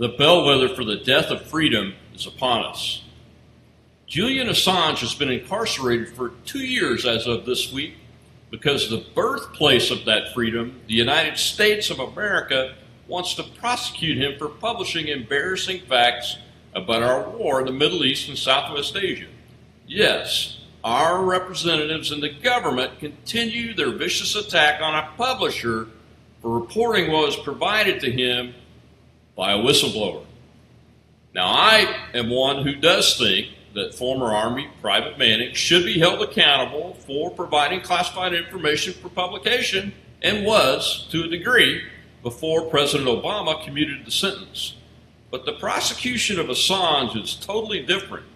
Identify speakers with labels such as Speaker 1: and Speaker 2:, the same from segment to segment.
Speaker 1: The bellwether for the death of freedom is upon us. Julian Assange has been incarcerated for two years as of this week because the birthplace of that freedom, the United States of America, wants to prosecute him for publishing embarrassing facts about our war in the Middle East and Southwest Asia. Yes, our representatives in the government continue their vicious attack on a publisher for reporting what was provided to him by a whistleblower. Now, I am one who does think that former Army Private Manning should be held accountable for providing classified information for publication and was, to a degree, before President Obama commuted the sentence. But the prosecution of Assange is totally different.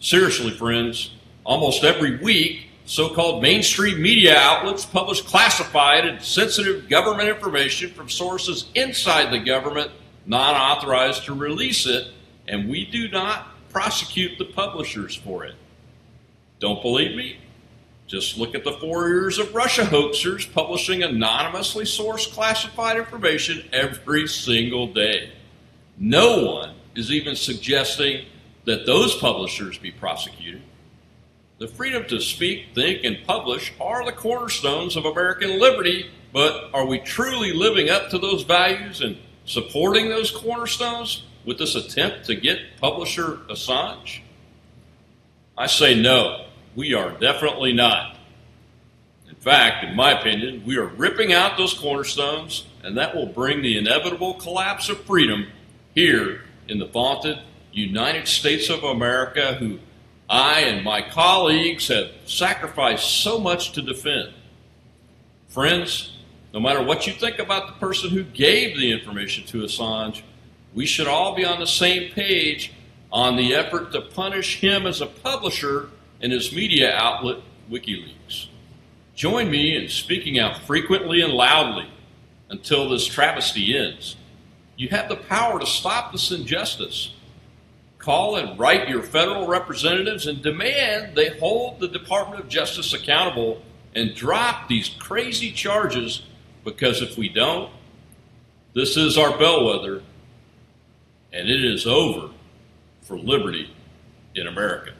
Speaker 1: Seriously, friends, almost every week, so called mainstream media outlets publish classified and sensitive government information from sources inside the government not authorized to release it, and we do not prosecute the publishers for it. Don't believe me? Just look at the four years of Russia hoaxers publishing anonymously sourced classified information every single day. No one is even suggesting that those publishers be prosecuted. The freedom to speak, think, and publish are the cornerstones of American liberty, but are we truly living up to those values and supporting those cornerstones with this attempt to get publisher Assange? I say no, we are definitely not. In fact, in my opinion, we are ripping out those cornerstones, and that will bring the inevitable collapse of freedom here in the vaunted United States of America, who I and my colleagues have sacrificed so much to defend. Friends, no matter what you think about the person who gave the information to Assange, we should all be on the same page on the effort to punish him as a publisher and his media outlet, WikiLeaks. Join me in speaking out frequently and loudly until this travesty ends. You have the power to stop this injustice. Call and write your federal representatives and demand they hold the Department of Justice accountable and drop these crazy charges because if we don't, this is our bellwether and it is over for liberty in America.